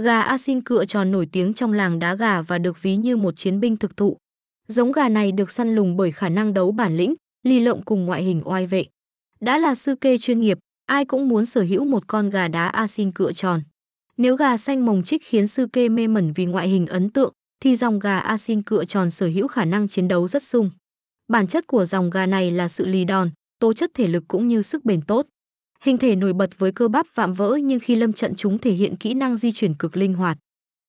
Gà Asin cựa tròn nổi tiếng trong làng đá gà và được ví như một chiến binh thực thụ. Giống gà này được săn lùng bởi khả năng đấu bản lĩnh, lì lộng cùng ngoại hình oai vệ. Đã là sư kê chuyên nghiệp, ai cũng muốn sở hữu một con gà đá Asin cựa tròn. Nếu gà xanh mồng trích khiến sư kê mê mẩn vì ngoại hình ấn tượng, thì dòng gà Asin cựa tròn sở hữu khả năng chiến đấu rất sung. Bản chất của dòng gà này là sự lì đòn, tố chất thể lực cũng như sức bền tốt. Hình thể nổi bật với cơ bắp vạm vỡ nhưng khi lâm trận chúng thể hiện kỹ năng di chuyển cực linh hoạt.